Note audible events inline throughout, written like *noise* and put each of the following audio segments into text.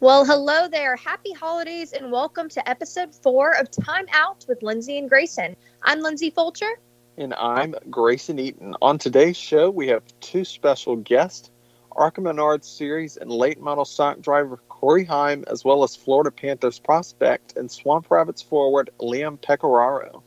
Well, hello there. Happy holidays and welcome to episode four of Time Out with Lindsay and Grayson. I'm Lindsay Fulcher. And I'm Grayson Eaton. On today's show, we have two special guests ARCA Menards Series and late model stock driver Corey Heim, as well as Florida Panthers prospect and Swamp Rabbits forward Liam Pecoraro.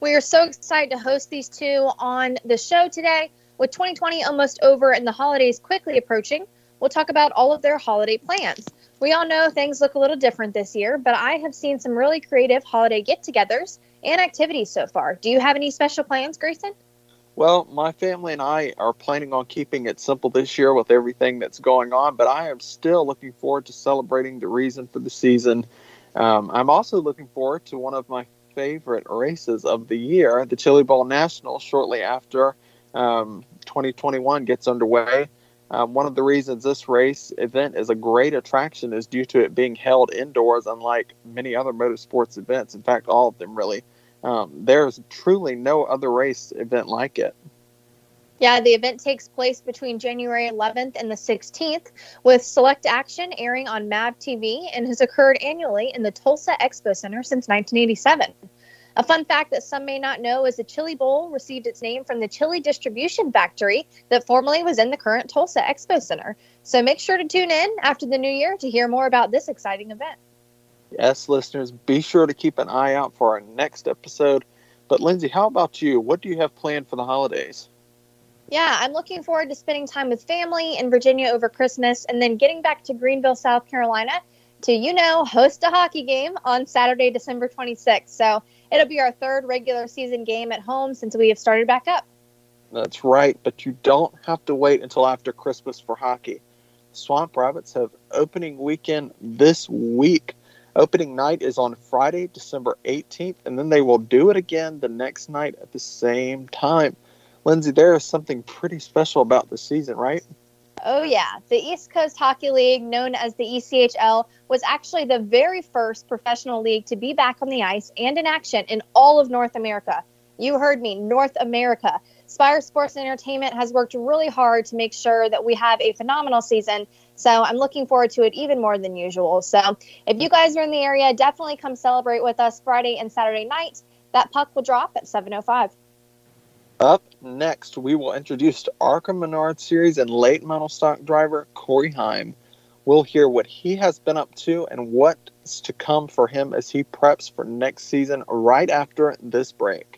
We are so excited to host these two on the show today. With 2020 almost over and the holidays quickly approaching, we'll talk about all of their holiday plans. We all know things look a little different this year, but I have seen some really creative holiday get togethers and activities so far. Do you have any special plans, Grayson? Well, my family and I are planning on keeping it simple this year with everything that's going on, but I am still looking forward to celebrating the reason for the season. Um, I'm also looking forward to one of my favorite races of the year, the Chili Bowl National, shortly after um, 2021 gets underway. Um, one of the reasons this race event is a great attraction is due to it being held indoors, unlike many other motorsports events. In fact, all of them really. Um, there's truly no other race event like it. Yeah, the event takes place between January 11th and the 16th, with select action airing on MAV TV and has occurred annually in the Tulsa Expo Center since 1987. A fun fact that some may not know is the Chili Bowl received its name from the chili distribution factory that formerly was in the current Tulsa Expo Center. So make sure to tune in after the new year to hear more about this exciting event. Yes, listeners, be sure to keep an eye out for our next episode. But Lindsay, how about you? What do you have planned for the holidays? Yeah, I'm looking forward to spending time with family in Virginia over Christmas and then getting back to Greenville, South Carolina to, you know, host a hockey game on Saturday, December 26th. So it'll be our third regular season game at home since we have started back up. That's right, but you don't have to wait until after Christmas for hockey. Swamp Rabbits have opening weekend this week. Opening night is on Friday, December 18th, and then they will do it again the next night at the same time. Lindsay, there is something pretty special about this season, right? Oh, yeah. The East Coast Hockey League, known as the ECHL, was actually the very first professional league to be back on the ice and in action in all of North America. You heard me, North America. Spire Sports and Entertainment has worked really hard to make sure that we have a phenomenal season. So I'm looking forward to it even more than usual. So if you guys are in the area, definitely come celebrate with us Friday and Saturday night. That puck will drop at 7:05. Up next, we will introduce to ARCA Menard Series and late model stock driver Corey Heim. We'll hear what he has been up to and what's to come for him as he preps for next season right after this break.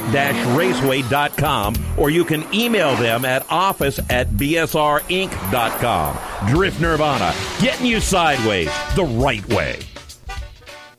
raceway.com or you can email them at office at bsrinc.com. Drift Nirvana, getting you sideways the right way.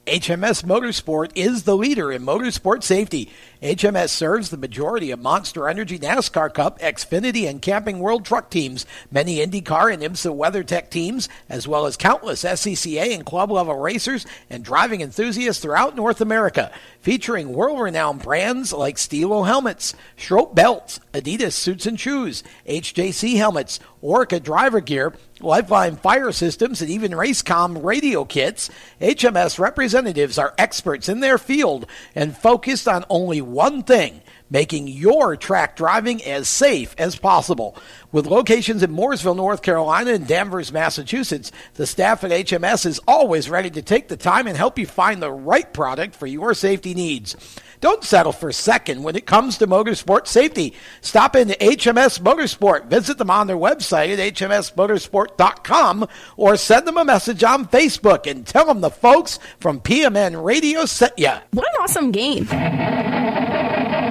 HMS Motorsport is the leader in motorsport safety. HMS serves the majority of Monster Energy NASCAR Cup, Xfinity, and Camping World truck teams, many IndyCar and IMSA WeatherTech teams, as well as countless SCCA and club level racers and driving enthusiasts throughout North America, featuring world renowned brands like Stilo helmets, Schroth belts, Adidas suits and shoes, HJC helmets, Orca driver gear, Lifeline fire systems, and even Racecom radio kits. HMS representatives are experts in their field and focused on only one thing making your track driving as safe as possible. With locations in Mooresville, North Carolina, and Danvers, Massachusetts, the staff at HMS is always ready to take the time and help you find the right product for your safety needs. Don't settle for second when it comes to motorsport safety. Stop into HMS Motorsport. Visit them on their website at hmsmotorsport.com or send them a message on Facebook and tell them the folks from PMN Radio sent you. What an awesome game!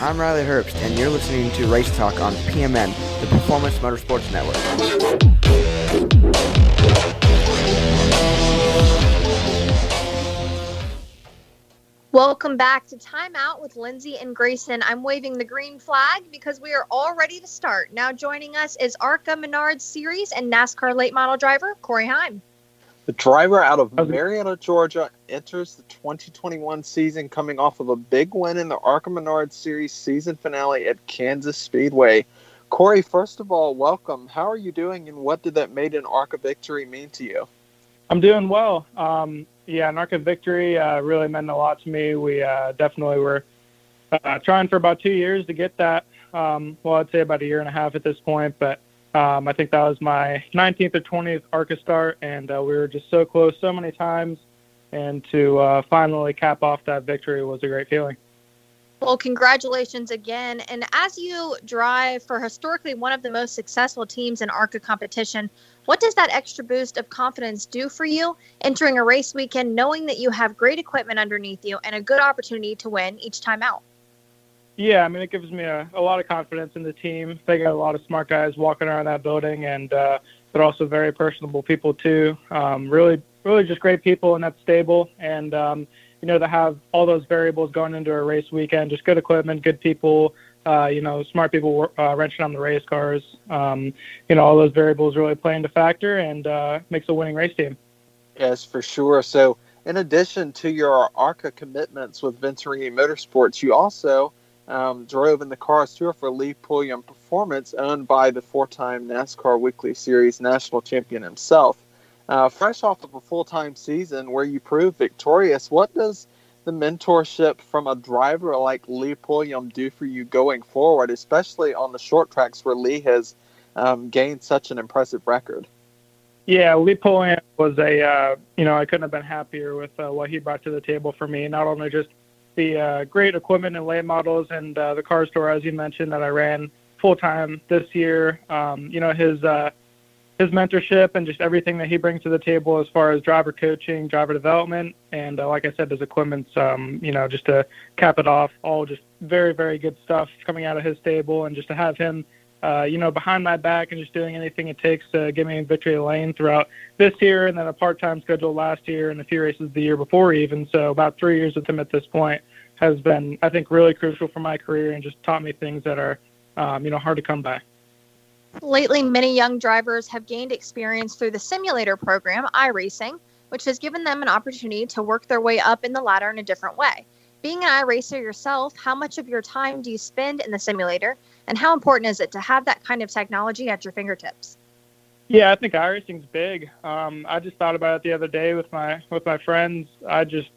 I'm Riley Herbst, and you're listening to Race Talk on PMN, the Performance Motorsports Network. Welcome back to Time Out with Lindsay and Grayson. I'm waving the green flag because we are all ready to start. Now joining us is ARCA Menards Series and NASCAR late model driver Corey Heim. The driver out of Marietta, Georgia, enters the 2021 season coming off of a big win in the ARCA Menards Series season finale at Kansas Speedway. Corey, first of all, welcome. How are you doing, and what did that maiden ARCA victory mean to you? I'm doing well. Um, yeah, an ARCA victory uh, really meant a lot to me. We uh, definitely were uh, trying for about two years to get that. Um, well, I'd say about a year and a half at this point, but um, I think that was my 19th or 20th ARCA start, and uh, we were just so close so many times. And to uh, finally cap off that victory was a great feeling. Well, congratulations again. And as you drive for historically one of the most successful teams in ARCA competition, what does that extra boost of confidence do for you entering a race weekend, knowing that you have great equipment underneath you and a good opportunity to win each time out? Yeah, I mean, it gives me a, a lot of confidence in the team. They got a lot of smart guys walking around that building, and uh, they're also very personable people too. Um, really, really just great people in that stable, and um, you know, to have all those variables going into a race weekend, just good equipment, good people, uh, you know, smart people uh, wrenching on the race cars. Um, you know, all those variables really play into factor and uh, makes a winning race team. Yes, for sure. So, in addition to your ARCA commitments with Venturini Motorsports, you also um, drove in the Cars Tour for Lee Pulliam Performance, owned by the four-time NASCAR Weekly Series national champion himself. Uh, fresh off of a full-time season where you proved victorious, what does the mentorship from a driver like Lee Pulliam do for you going forward, especially on the short tracks where Lee has um, gained such an impressive record? Yeah, Lee Pulliam was a, uh, you know, I couldn't have been happier with uh, what he brought to the table for me. Not only just the uh, great equipment and late models and uh, the Cars Tour, as you mentioned, that I ran full time this year. Um, you know, his uh, his mentorship and just everything that he brings to the table as far as driver coaching, driver development, and uh, like I said, his equipment's, um, you know, just to cap it off, all just very, very good stuff coming out of his stable, and just to have him, uh, you know, behind my back and just doing anything it takes to get me in victory lane throughout this year, and then a part-time schedule last year and a few races the year before even. So about three years with him at this point has been, I think, really crucial for my career and just taught me things that are, um, you know, hard to come by. Lately, many young drivers have gained experience through the simulator program, iRacing, which has given them an opportunity to work their way up in the ladder in a different way. Being an iRacer yourself, how much of your time do you spend in the simulator, and how important is it to have that kind of technology at your fingertips? Yeah, I think iRacing's big. Um, I just thought about it the other day with my with my friends. I just,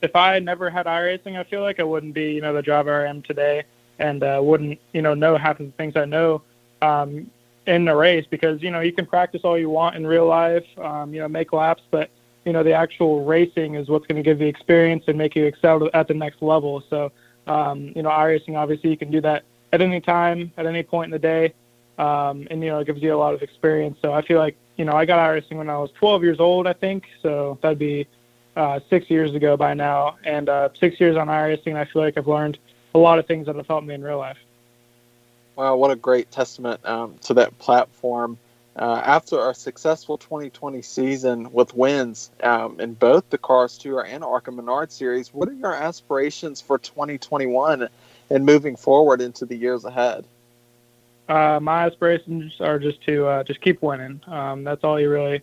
if I never had iRacing, I feel like I wouldn't be, you know, the driver I am today, and uh, wouldn't, you know, know half of the things I know. Um, in the race because you know you can practice all you want in real life, um, you know, make laps, but you know the actual racing is what's going to give you experience and make you excel at the next level. So um, you know, iRacing obviously you can do that at any time, at any point in the day, um, and you know it gives you a lot of experience. So I feel like you know I got iRacing when I was 12 years old, I think. So that'd be uh, six years ago by now, and uh, six years on iRacing, I feel like I've learned a lot of things that have helped me in real life. Wow, what a great testament um, to that platform. Uh, after a successful 2020 season with wins um, in both the Cars Tour and ARCA Menard Series, what are your aspirations for 2021 and moving forward into the years ahead? Uh, my aspirations are just to uh, just keep winning. Um, that's all you really,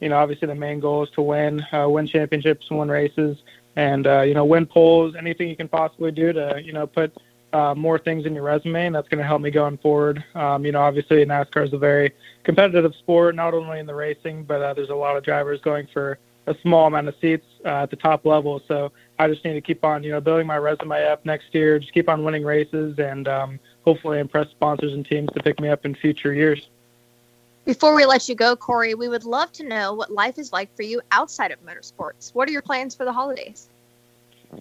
you know. Obviously, the main goal is to win, uh, win championships, win races, and uh, you know, win poles. Anything you can possibly do to you know put uh, more things in your resume, and that's going to help me going forward. Um, you know, obviously NASCAR is a very competitive sport, not only in the racing, but uh, there's a lot of drivers going for a small amount of seats uh, at the top level. So I just need to keep on, you know, building my resume up next year. Just keep on winning races, and um, hopefully impress sponsors and teams to pick me up in future years. Before we let you go, Corey, we would love to know what life is like for you outside of motorsports. What are your plans for the holidays?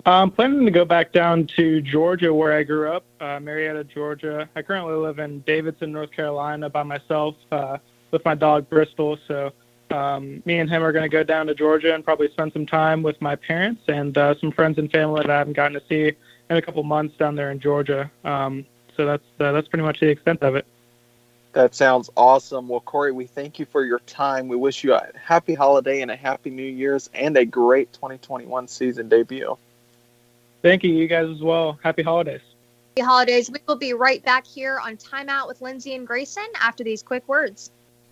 I'm planning to go back down to Georgia, where I grew up, uh, Marietta, Georgia. I currently live in Davidson, North Carolina, by myself uh, with my dog Bristol. So um, me and him are going to go down to Georgia and probably spend some time with my parents and uh, some friends and family that I haven't gotten to see in a couple months down there in Georgia. Um, so that's uh, that's pretty much the extent of it. That sounds awesome. Well, Corey, we thank you for your time. We wish you a happy holiday and a happy New Year's and a great 2021 season debut. Thank you. You guys as well. Happy holidays. Happy holidays. We will be right back here on Timeout with Lindsay and Grayson after these quick words.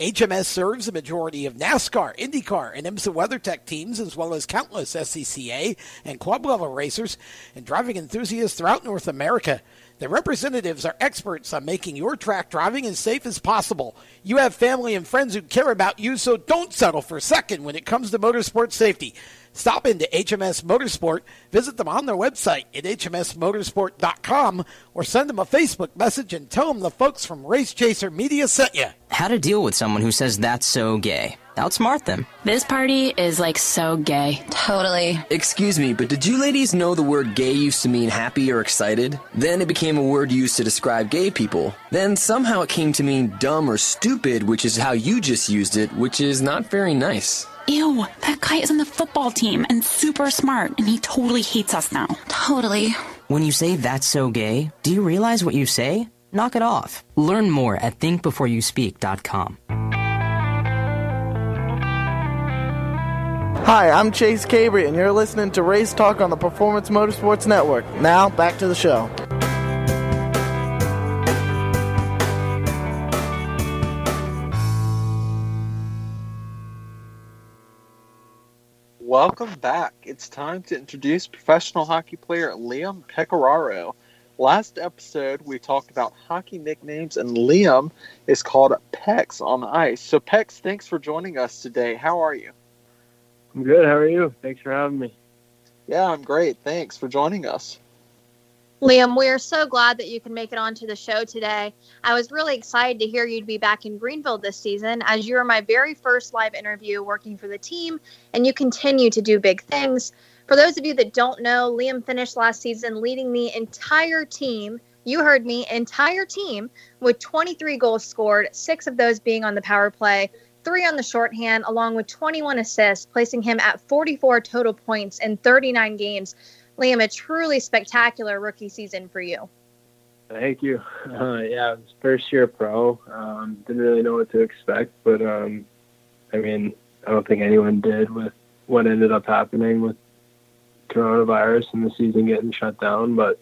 HMS serves a majority of NASCAR, IndyCar, and IMSA WeatherTech teams, as well as countless SCCA and club level racers and driving enthusiasts throughout North America. The representatives are experts on making your track driving as safe as possible. You have family and friends who care about you, so don't settle for second when it comes to motorsport safety. Stop into HMS Motorsport, visit them on their website at hmsmotorsport.com, or send them a Facebook message and tell them the folks from Race Chaser Media sent you. How to deal with someone who says that's so gay. Outsmart them. This party is like so gay. Totally. Excuse me, but did you ladies know the word gay used to mean happy or excited? Then it became a word used to describe gay people. Then somehow it came to mean dumb or stupid, which is how you just used it, which is not very nice. Ew, that guy is on the football team and super smart, and he totally hates us now. Totally. When you say that's so gay, do you realize what you say? Knock it off. Learn more at thinkbeforeyouspeak.com. Hi, I'm Chase Cabre, and you're listening to Race Talk on the Performance Motorsports Network. Now, back to the show. Welcome back. It's time to introduce professional hockey player Liam Pecoraro. Last episode, we talked about hockey nicknames, and Liam is called Pex on ice. So, Pex, thanks for joining us today. How are you? I'm good. How are you? Thanks for having me. Yeah, I'm great. Thanks for joining us. Liam, we're so glad that you can make it onto the show today. I was really excited to hear you'd be back in Greenville this season, as you were my very first live interview working for the team, and you continue to do big things. For those of you that don't know, Liam finished last season leading the entire team. You heard me, entire team, with 23 goals scored, six of those being on the power play, three on the shorthand, along with 21 assists, placing him at 44 total points in 39 games. Liam, a truly spectacular rookie season for you. Thank you. Uh, yeah, it was first year pro. Um, didn't really know what to expect, but um, I mean, I don't think anyone did with what ended up happening with coronavirus and the season getting shut down. But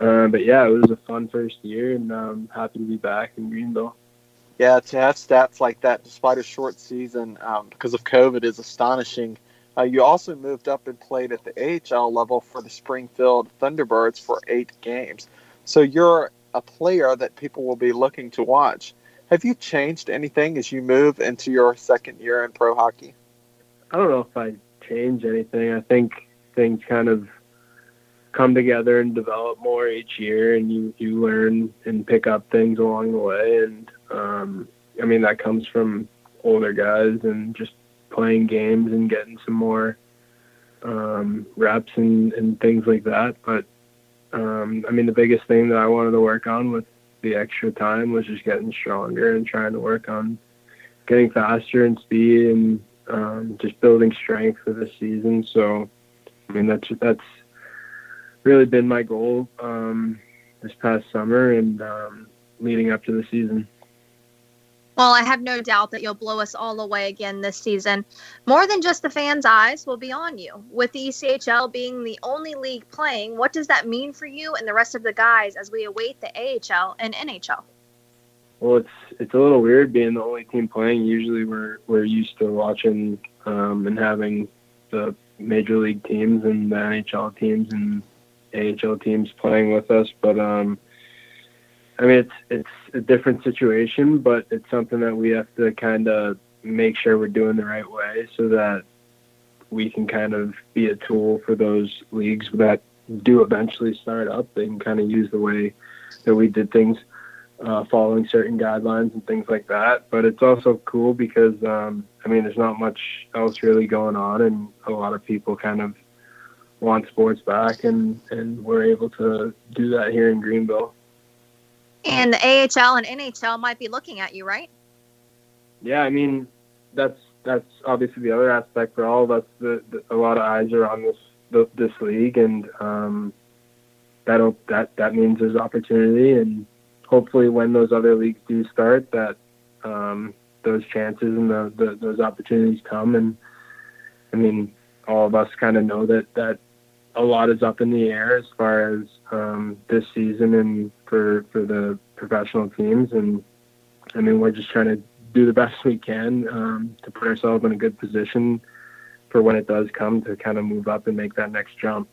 uh, but yeah, it was a fun first year, and I'm um, happy to be back in Greenville. Yeah, to have stats like that despite a short season um, because of COVID is astonishing. Uh, you also moved up and played at the AHL level for the Springfield Thunderbirds for eight games. So you're a player that people will be looking to watch. Have you changed anything as you move into your second year in pro hockey? I don't know if I change anything. I think things kind of come together and develop more each year, and you you learn and pick up things along the way. And um, I mean that comes from older guys and just playing games and getting some more um, reps and, and things like that. But um, I mean, the biggest thing that I wanted to work on with the extra time was just getting stronger and trying to work on getting faster and speed and um, just building strength for this season. So, I mean, that's that's really been my goal um, this past summer and um, leading up to the season. Well, I have no doubt that you'll blow us all away again this season. More than just the fans' eyes will be on you. With the ECHL being the only league playing, what does that mean for you and the rest of the guys as we await the AHL and NHL? Well, it's it's a little weird being the only team playing. Usually, we're we're used to watching um, and having the major league teams and the NHL teams and AHL teams playing with us, but um, I mean, it's it's a different situation, but it's something that we have to kind of make sure we're doing the right way so that we can kind of be a tool for those leagues that do eventually start up. They can kind of use the way that we did things, uh, following certain guidelines and things like that. But it's also cool because um, I mean, there's not much else really going on, and a lot of people kind of want sports back, and and we're able to do that here in Greenville. And the AHL and NHL might be looking at you, right? Yeah, I mean, that's that's obviously the other aspect for all of us. The, the, a lot of eyes are on this the, this league, and um, that that that means there's opportunity, and hopefully, when those other leagues do start, that um, those chances and the, the, those opportunities come. And I mean, all of us kind of know that that a lot is up in the air as far as um, this season and for for the professional teams. And I mean, we're just trying to do the best we can um, to put ourselves in a good position for when it does come to kind of move up and make that next jump.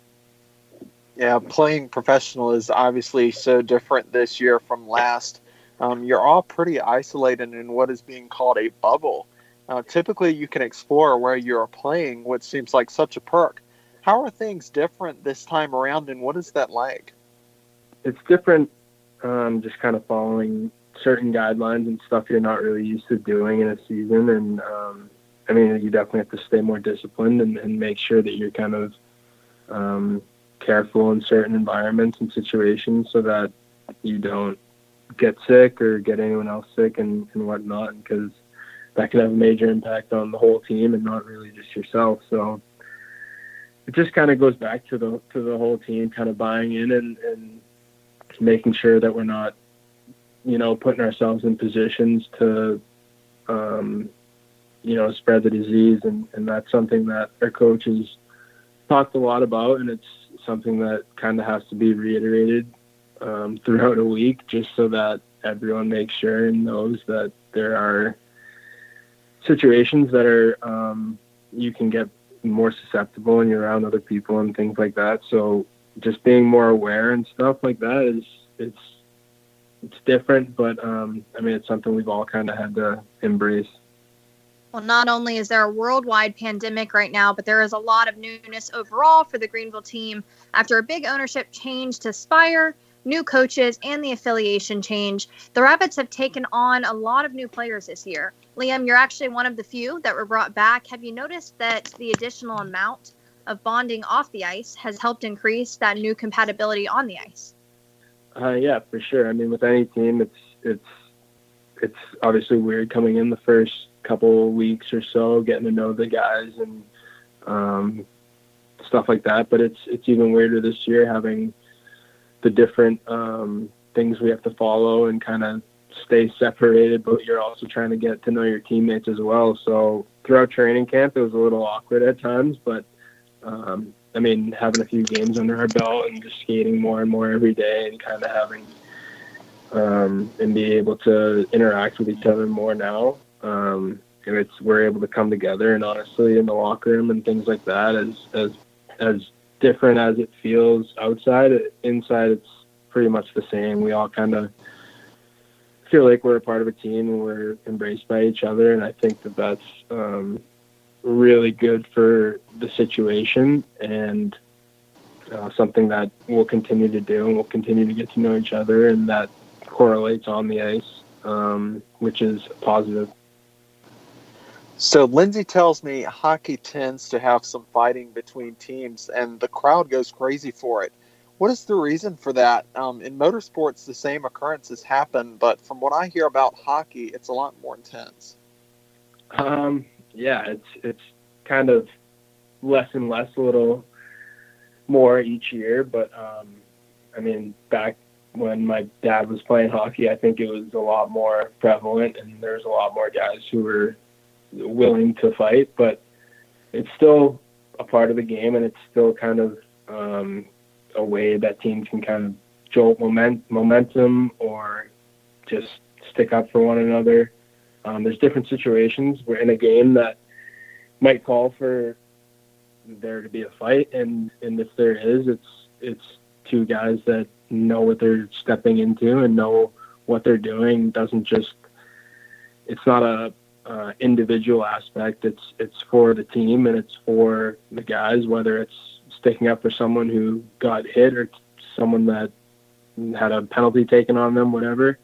Yeah, playing professional is obviously so different this year from last. Um, you're all pretty isolated in what is being called a bubble. Uh, typically, you can explore where you're playing, which seems like such a perk. How are things different this time around, and what is that like? It's different, um, just kind of following certain guidelines and stuff you're not really used to doing in a season. And um, I mean, you definitely have to stay more disciplined and, and make sure that you're kind of um, careful in certain environments and situations so that you don't get sick or get anyone else sick and, and whatnot, because that can have a major impact on the whole team and not really just yourself. So it just kind of goes back to the to the whole team kind of buying in and, and making sure that we're not, you know, putting ourselves in positions to, um, you know, spread the disease, and, and that's something that our coaches talked a lot about, and it's something that kind of has to be reiterated um, throughout a week, just so that everyone makes sure and knows that there are situations that are um, you can get more susceptible and you're around other people and things like that. So just being more aware and stuff like that is it's it's different, but um, I mean it's something we've all kind of had to embrace. Well, not only is there a worldwide pandemic right now, but there is a lot of newness overall for the Greenville team after a big ownership change to Spire, new coaches, and the affiliation change. The Rabbits have taken on a lot of new players this year. Liam, you're actually one of the few that were brought back. Have you noticed that the additional amount of bonding off the ice has helped increase that new compatibility on the ice? Uh, yeah, for sure. I mean, with any team, it's it's it's obviously weird coming in the first couple weeks or so, getting to know the guys and um, stuff like that. But it's it's even weirder this year having the different um, things we have to follow and kind of stay separated, but you're also trying to get to know your teammates as well. So throughout training camp, it was a little awkward at times, but um, I mean, having a few games under our belt and just skating more and more every day and kind of having um, and be able to interact with each other more now. Um, and it's we're able to come together and honestly in the locker room and things like that as as as different as it feels outside, inside it's pretty much the same. We all kind of feel like we're a part of a team and we're embraced by each other, and I think that that's um, really good for the situation and uh, something that we'll continue to do, and we'll continue to get to know each other, and that correlates on the ice, um, which is positive. So Lindsay tells me hockey tends to have some fighting between teams, and the crowd goes crazy for it. What is the reason for that? Um, in motorsports, the same occurrences happen, but from what I hear about hockey, it's a lot more intense. Um, yeah, it's it's kind of less and less, a little more each year. But um, I mean, back when my dad was playing hockey, I think it was a lot more prevalent, and there's a lot more guys who were willing to fight. But it's still a part of the game, and it's still kind of um, a way that teams can kind of jolt moment, momentum or just stick up for one another. Um, there's different situations. We're in a game that might call for there to be a fight, and and if there is, it's it's two guys that know what they're stepping into and know what they're doing. Doesn't just it's not a uh, individual aspect. It's it's for the team and it's for the guys. Whether it's sticking up for someone who got hit or someone that had a penalty taken on them, whatever.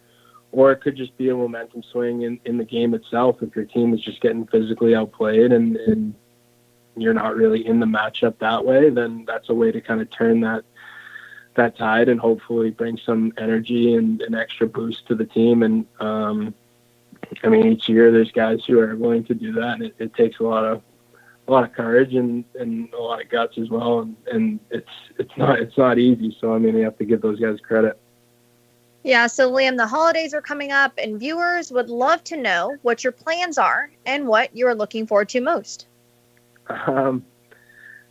Or it could just be a momentum swing in, in the game itself if your team is just getting physically outplayed and, and you're not really in the matchup that way, then that's a way to kind of turn that that tide and hopefully bring some energy and an extra boost to the team. And um, I mean, each year there's guys who are willing to do that, and it, it takes a lot of a lot of courage and, and a lot of guts as well. And, and it's it's not it's not easy. So I mean, you have to give those guys credit. Yeah, so Liam, the holidays are coming up, and viewers would love to know what your plans are and what you're looking forward to most. Um,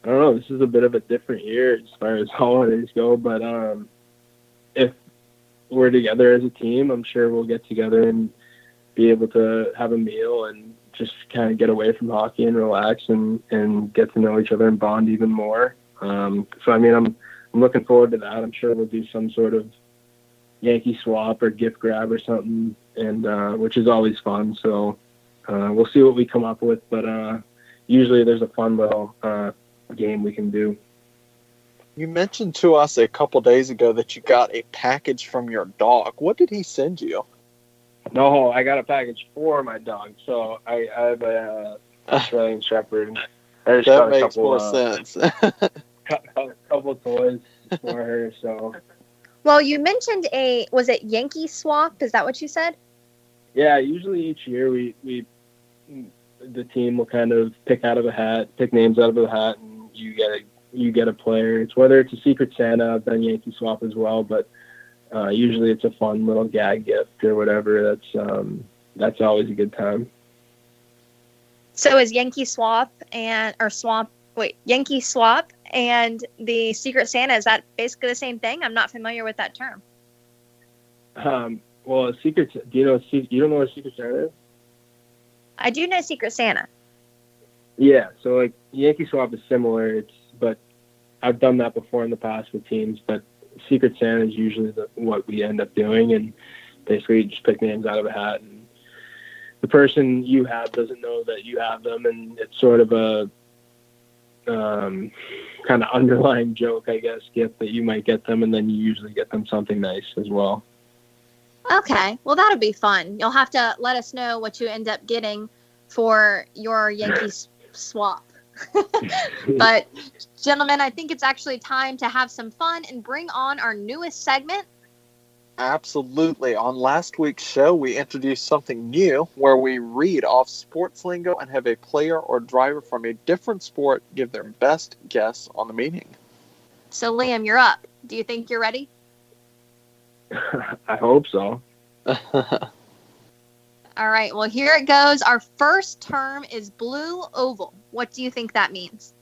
I don't know. This is a bit of a different year as far as *laughs* holidays go, but um, if we're together as a team, I'm sure we'll get together and be able to have a meal and just kind of get away from hockey and relax and, and get to know each other and bond even more. Um, so, I mean, I'm, I'm looking forward to that. I'm sure we'll do some sort of Yankee swap or gift grab or something, and uh, which is always fun. So uh, we'll see what we come up with, but uh, usually there's a fun little uh, game we can do. You mentioned to us a couple days ago that you got a package from your dog. What did he send you? No, I got a package for my dog. So I, I have a uh, *laughs* Australian Shepherd. That makes couple, more uh, sense. *laughs* *laughs* a couple toys for her. So. Well, you mentioned a was it Yankee swap? Is that what you said? Yeah, usually each year we we the team will kind of pick out of a hat, pick names out of a hat, and you get a you get a player. It's whether it's a Secret Santa, I've done Yankee Swap as well, but uh, usually it's a fun little gag gift or whatever. That's um, that's always a good time. So is Yankee Swap and or Swamp wait Yankee Swap and the Secret Santa is that basically the same thing? I'm not familiar with that term. Um, well, a Secret. Do you know? You don't know what a Secret Santa is? I do know Secret Santa. Yeah, so like Yankee Swap is similar. It's but I've done that before in the past with teams, but Secret Santa is usually the, what we end up doing, and basically you just pick names out of a hat, and the person you have doesn't know that you have them, and it's sort of a um, kind of underlying joke, I guess, gift that you might get them, and then you usually get them something nice as well. Okay, well that'll be fun. You'll have to let us know what you end up getting for your Yankees swap. *laughs* but gentlemen, I think it's actually time to have some fun and bring on our newest segment. Absolutely. On last week's show, we introduced something new where we read off sports lingo and have a player or driver from a different sport give their best guess on the meaning. So, Liam, you're up. Do you think you're ready? *laughs* I hope so. *laughs* All right. Well, here it goes. Our first term is blue oval. What do you think that means?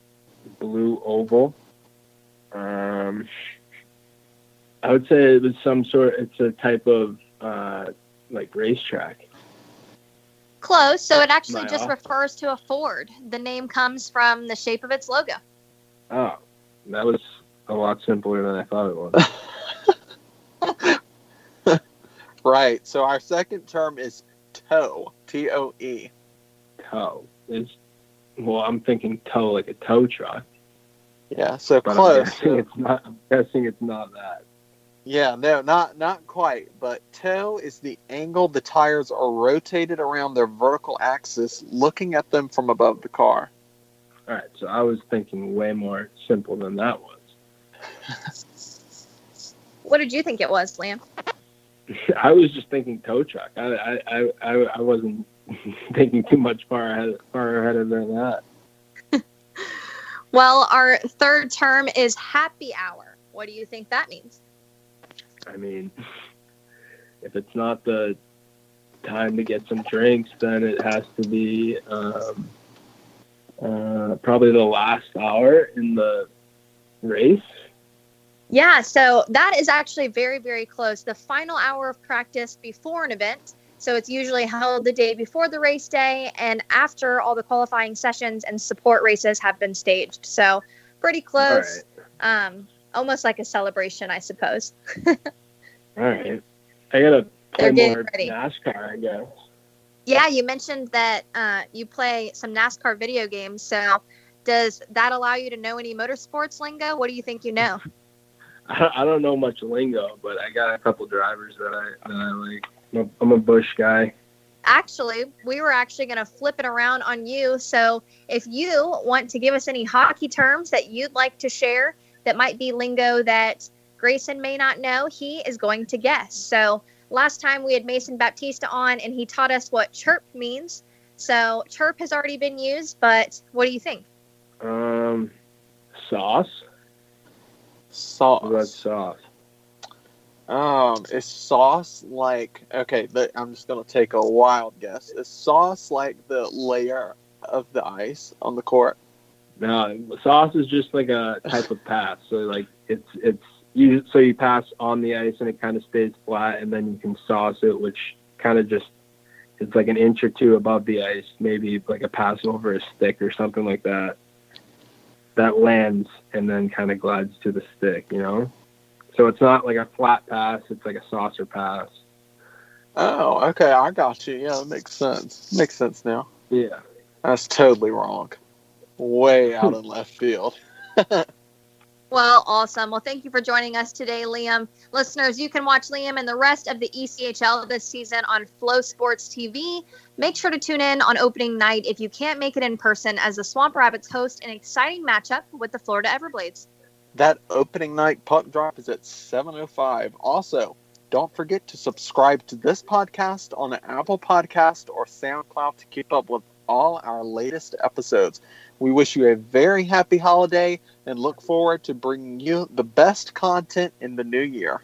Blue oval. Um, I would say it was some sort. It's a type of uh, like racetrack. Close. So it actually My just off. refers to a Ford. The name comes from the shape of its logo. Oh, that was a lot simpler than I thought it was. *laughs* Right. So our second term is toe. T O E. Toe is well, I'm thinking toe like a tow truck. Yeah. So But I'm close. guessing it's not. I'm guessing it's not that. Yeah, no, not not quite. But toe is the angle the tires are rotated around their vertical axis, looking at them from above the car. All right, so I was thinking way more simple than that was. What did you think it was, Liam? *laughs* I was just thinking tow truck. I I I, I, I wasn't *laughs* thinking too much far ahead far ahead of than that. *laughs* Well, our third term is happy hour. What do you think that means? I mean, if it's not the time to get some drinks, then it has to be um, uh, probably the last hour in the race. Yeah, so that is actually very, very close. The final hour of practice before an event. So it's usually held the day before the race day and after all the qualifying sessions and support races have been staged. So pretty close. Um, almost like a celebration, I suppose. *laughs* All right, I gotta play more ready. NASCAR, I guess. Yeah, you mentioned that uh, you play some NASCAR video games. So does that allow you to know any motorsports lingo? What do you think you know? *laughs* I I don't know much lingo, but I got a couple drivers that I that I like. I'm a, I'm a Busch guy. actually, we were actually going to flip it around on you. So if you want to give us any hockey terms that you'd like to share that might be lingo that Grayson may not know, he is going to guess. So last time we had Mason Baptista on and he taught us what chirp means. So chirp has already been used, but what do you think? Um, sauce. Sauce. What about sauce? Um, is sauce like okay? The, I'm just gonna take a wild guess. Is sauce like the layer of the ice on the court? No, sauce is just like a type of pass. So like it's it's you so you pass on the ice and it kind of stays flat, and then you can sauce it, which kind of just it's like an inch or two above the ice, maybe like a pass over a stick or something like that. That lands and then kind of glides to the stick, you know. So it's not like a flat pass; it's like a saucer pass. Oh, okay, I got you. Yeah, that makes sense. Makes sense now. Yeah. That's totally wrong. Way out in left field. *laughs* Well, awesome. Well, thank you for joining us today, Liam. Listeners, you can watch Liam and the rest of the ECHL this season on FloSports TV. Make sure to tune in on opening night if you can't make it in person, as the Swamp Rabbits host an exciting matchup with the Florida Everblades. That opening night puck drop is at 7:05. Also, don't forget to subscribe to this podcast on Apple Podcast or SoundCloud to keep up with all our latest episodes. We wish you a very happy holiday and look forward to bringing you the best content in the new year.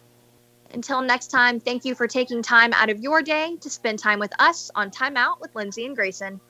Until next time, thank you for taking time out of your day to spend time with us on Time Out with Lindsay and Grayson.